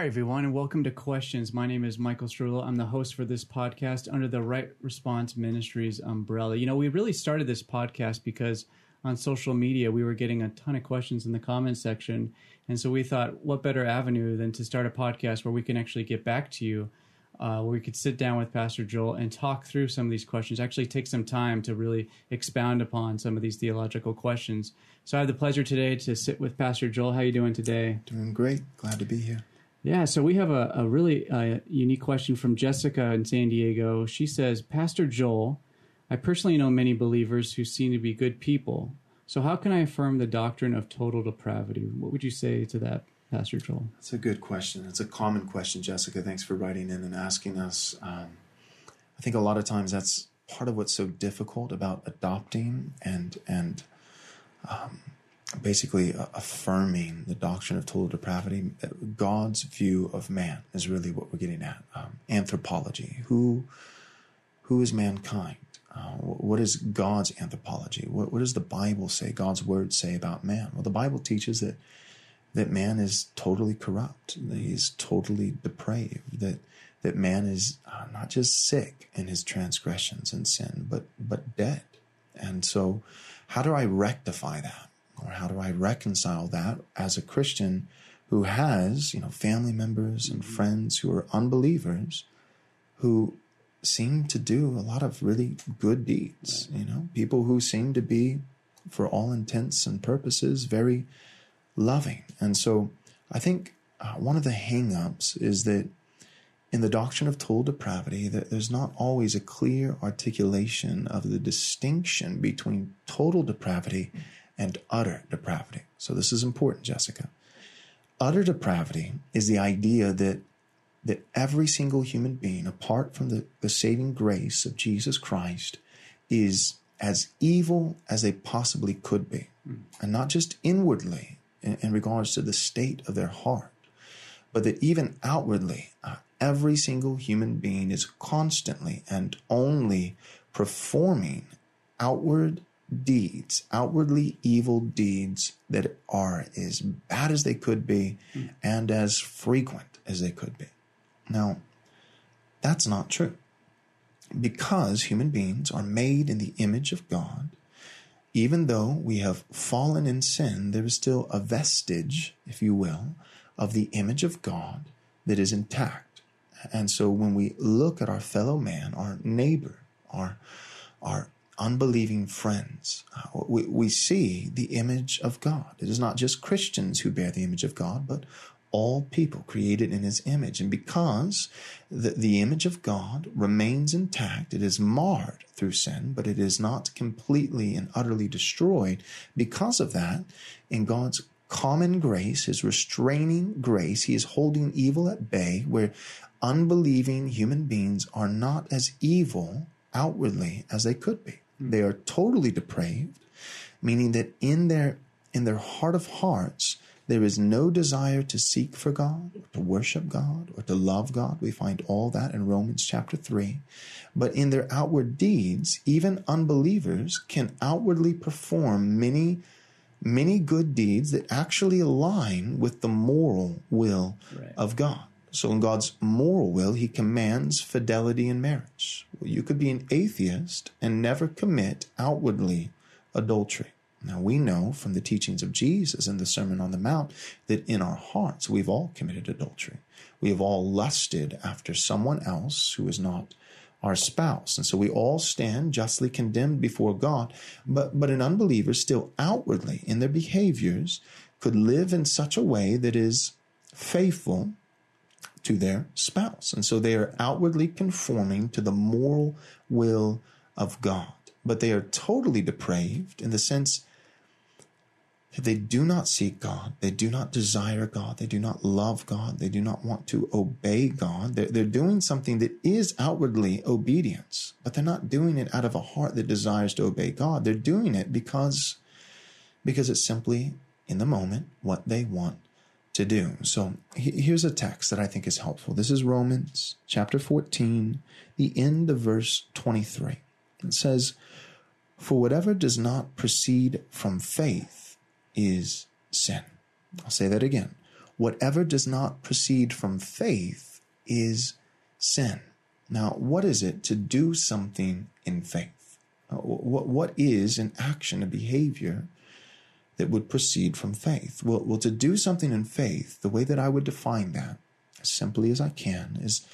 Hi, everyone, and welcome to Questions. My name is Michael Strullo. I'm the host for this podcast under the Right Response Ministries umbrella. You know, we really started this podcast because on social media we were getting a ton of questions in the comments section. And so we thought, what better avenue than to start a podcast where we can actually get back to you, uh, where we could sit down with Pastor Joel and talk through some of these questions, actually take some time to really expound upon some of these theological questions. So I have the pleasure today to sit with Pastor Joel. How are you doing today? Doing great. Glad to be here. Yeah, so we have a, a really uh, unique question from Jessica in San Diego. She says, Pastor Joel, I personally know many believers who seem to be good people. So, how can I affirm the doctrine of total depravity? What would you say to that, Pastor Joel? That's a good question. It's a common question, Jessica. Thanks for writing in and asking us. Um, I think a lot of times that's part of what's so difficult about adopting and and um, basically affirming the doctrine of total depravity. God's view of man is really what we're getting at. Um, anthropology. Who, who is mankind? Uh, what is God's anthropology? What, what, does the Bible say? God's word say about man? Well, the Bible teaches that that man is totally corrupt. That he's totally depraved. That that man is uh, not just sick in his transgressions and sin, but but dead. And so, how do I rectify that? Or how do I reconcile that as a Christian who has, you know, family members and mm-hmm. friends who are unbelievers who seem to do a lot of really good deeds, you know, people who seem to be, for all intents and purposes, very loving. And so I think uh, one of the hangups is that in the doctrine of total depravity, that there's not always a clear articulation of the distinction between total depravity and utter depravity. So this is important, Jessica. Utter depravity is the idea that that every single human being, apart from the, the saving grace of Jesus Christ, is as evil as they possibly could be. Mm. And not just inwardly in, in, regards to the state of their heart, but that even outwardly, uh, every single human being is constantly and only performing outward deeds, outwardly evil deeds that are as bad as they could be mm. and as frequent as they could be. Now, that's not true. Because human beings are made in the image of God, even though we have fallen in sin, there is still a vestige, if you will, of the image of God that is intact. And so when we look at our fellow man, our neighbor, our, our unbelieving friends, uh, we, we see the image of God. It is not just Christians who bear the image of God, but all people created in his image. And because the, the image of God remains intact, it is marred through sin, but it is not completely and utterly destroyed. Because of that, in God's common grace, his restraining grace, he is holding evil at bay where unbelieving human beings are not as evil outwardly as they could be. They are totally depraved, meaning that in their in their heart of hearts, there is no desire to seek for God, or to worship God, or to love God. We find all that in Romans chapter 3. But in their outward deeds, even unbelievers can outwardly perform many, many good deeds that actually align with the moral will right. of God. So in God's moral will, he commands fidelity in marriage. Well, you could be an atheist and never commit outwardly adultery. Now we know from the teachings of Jesus in the Sermon on the Mount that in our hearts we've all committed adultery. We have all lusted after someone else who is not our spouse. And so we all stand justly condemned before God. But, but an unbeliever still outwardly in their behaviors could live in such a way that is faithful to their spouse. And so they are outwardly conforming to the moral will of God. But they are totally depraved in the sense that they do not seek God. They do not desire God. They do not love God. They do not want to obey God. They're, they're doing something that is outwardly obedience, but they're not doing it out of a heart that desires to obey God. They're doing it because, because it's simply in the moment what they want to do. So here's a text that I think is helpful. This is Romans chapter 14, the end of verse 23. It says, For whatever does not proceed from faith is sin. I'll say that again. whatever does not proceed from faith is sin. Now, what is it to do something in faith? Uh, what, what is an action, a behavior that would proceed from faith? Well, well, to do something in faith, the way that I would define that, as simply as I can, is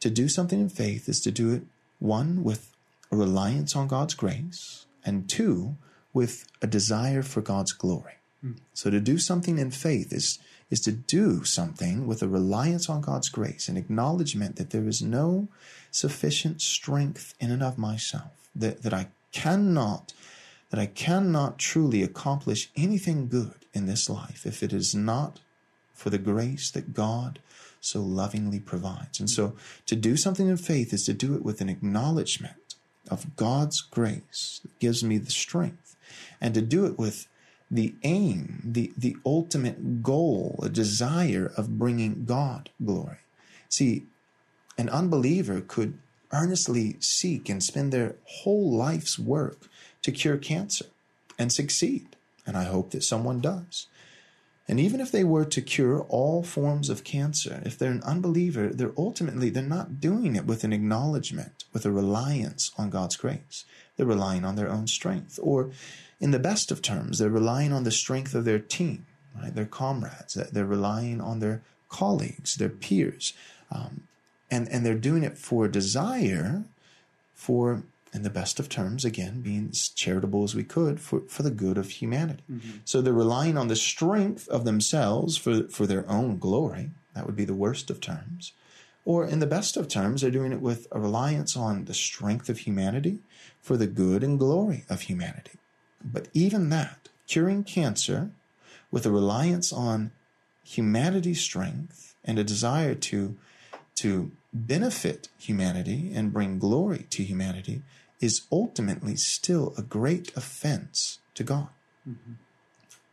to do something in faith is to do it, one, with a reliance on God's grace, and two, with a desire for God's glory. Mm. So to do something in faith is is to do something with a reliance on God's grace, an acknowledgement that there is no sufficient strength in and of myself, that, that I cannot, that I cannot truly accomplish anything good in this life if it is not for the grace that God so lovingly provides. And so to do something in faith is to do it with an acknowledgement of God's grace that gives me the strength, and to do it with the aim, the, the ultimate goal, a desire of bringing God glory. See, an unbeliever could earnestly seek and spend their whole life's work to cure cancer and succeed. And I hope that someone does. And even if they were to cure all forms of cancer, if they're an unbeliever, they're ultimately they're not doing it with an acknowledgement, with a reliance on God's grace. They're relying on their own strength. Or in the best of terms, they're relying on the strength of their team, right? Their comrades. They're relying on their colleagues, their peers, um, and and they're doing it for desire, for in the best of terms, again, being as charitable as we could for, for the good of humanity. Mm-hmm. So they're relying on the strength of themselves for, for their own glory. That would be the worst of terms. Or in the best of terms, they're doing it with a reliance on the strength of humanity for the good and glory of humanity. But even that, curing cancer with a reliance on humanity's strength and a desire to, to benefit humanity and bring glory to humanity is ultimately still a great offense to God. Mm-hmm.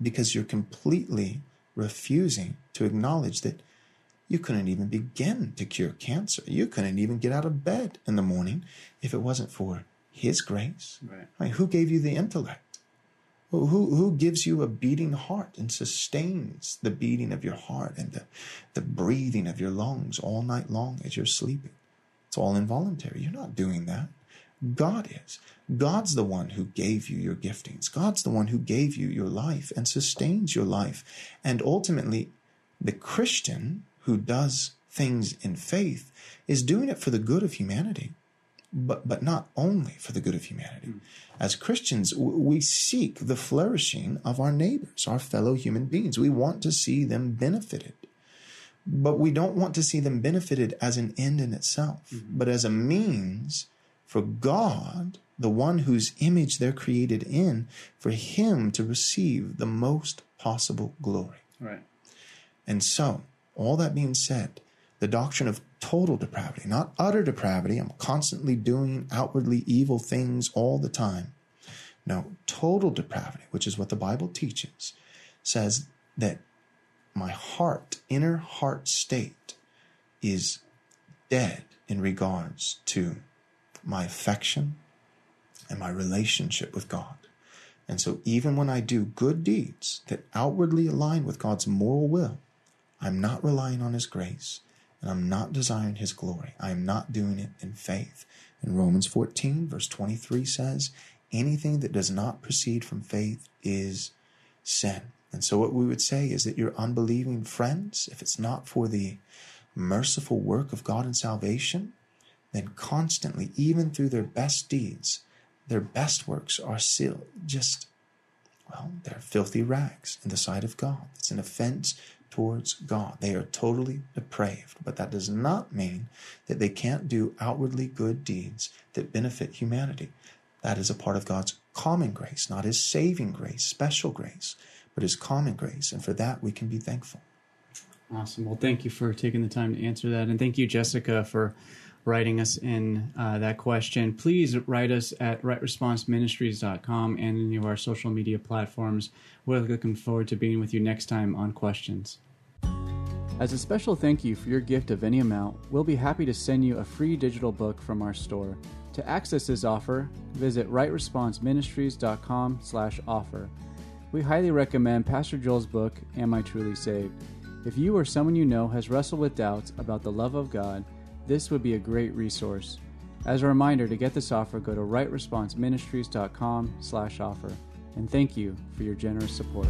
Because you're completely refusing to acknowledge that you couldn't even begin to cure cancer. You couldn't even get out of bed in the morning if it wasn't for His grace. Right. I mean, who gave you the intellect? Who, who gives you a beating heart and sustains the beating of your heart and the, the breathing of your lungs all night long as you're sleeping? It's all involuntary. You're not doing that. God is. God's the one who gave you your giftings. God's the one who gave you your life and sustains your life. And ultimately, the Christian who does things in faith is doing it for the good of humanity, but, but not only for the good of humanity. Mm. As Christians, we seek the flourishing of our neighbors, our fellow human beings. We want to see them benefited. But we don't want to see them benefited as an end in itself, mm-hmm. but as a means for God, the one whose image they're created in, for him to receive the most possible glory. Right. And so, all that being said, the doctrine of total depravity, not utter depravity, I'm constantly doing outwardly evil things all the time. No, total depravity, which is what the Bible teaches, says that my heart, inner heart state, is dead in regards to my affection, and my relationship with God. And so, even when I do good deeds that outwardly align with God's moral will, I'm not relying on His grace and I'm not desiring His glory. I am not doing it in faith. And Romans 14, verse 23 says, anything that does not proceed from faith is sin. And so, what we would say is that your unbelieving friends, if it's not for the merciful work of God in salvation, then constantly, even through their best deeds, their best works are still just, well, they're filthy rags in the sight of God. It's an offense towards God. They are totally depraved, but that does not mean that they can't do outwardly good deeds that benefit humanity. That is a part of God's common grace, not His saving grace, special grace, but His common grace. And for that, we can be thankful. Awesome. Well, thank you for taking the time to answer that. And thank you, Jessica, for writing us in uh, that question. Please write us at rightresponseministries.com and any of our social media platforms. We're looking forward to being with you next time on Questions. As a special thank you for your gift of any amount, we'll be happy to send you a free digital book from our store. To access this offer, visit rightresponseministries.com slash offer. We highly recommend Pastor Joel's book, Am I Truly Saved? If you or someone you know has wrestled with doubts about the love of God, this would be a great resource. As a reminder, to get this offer, go to rightresponseministries.com slash offer. And thank you for your generous support.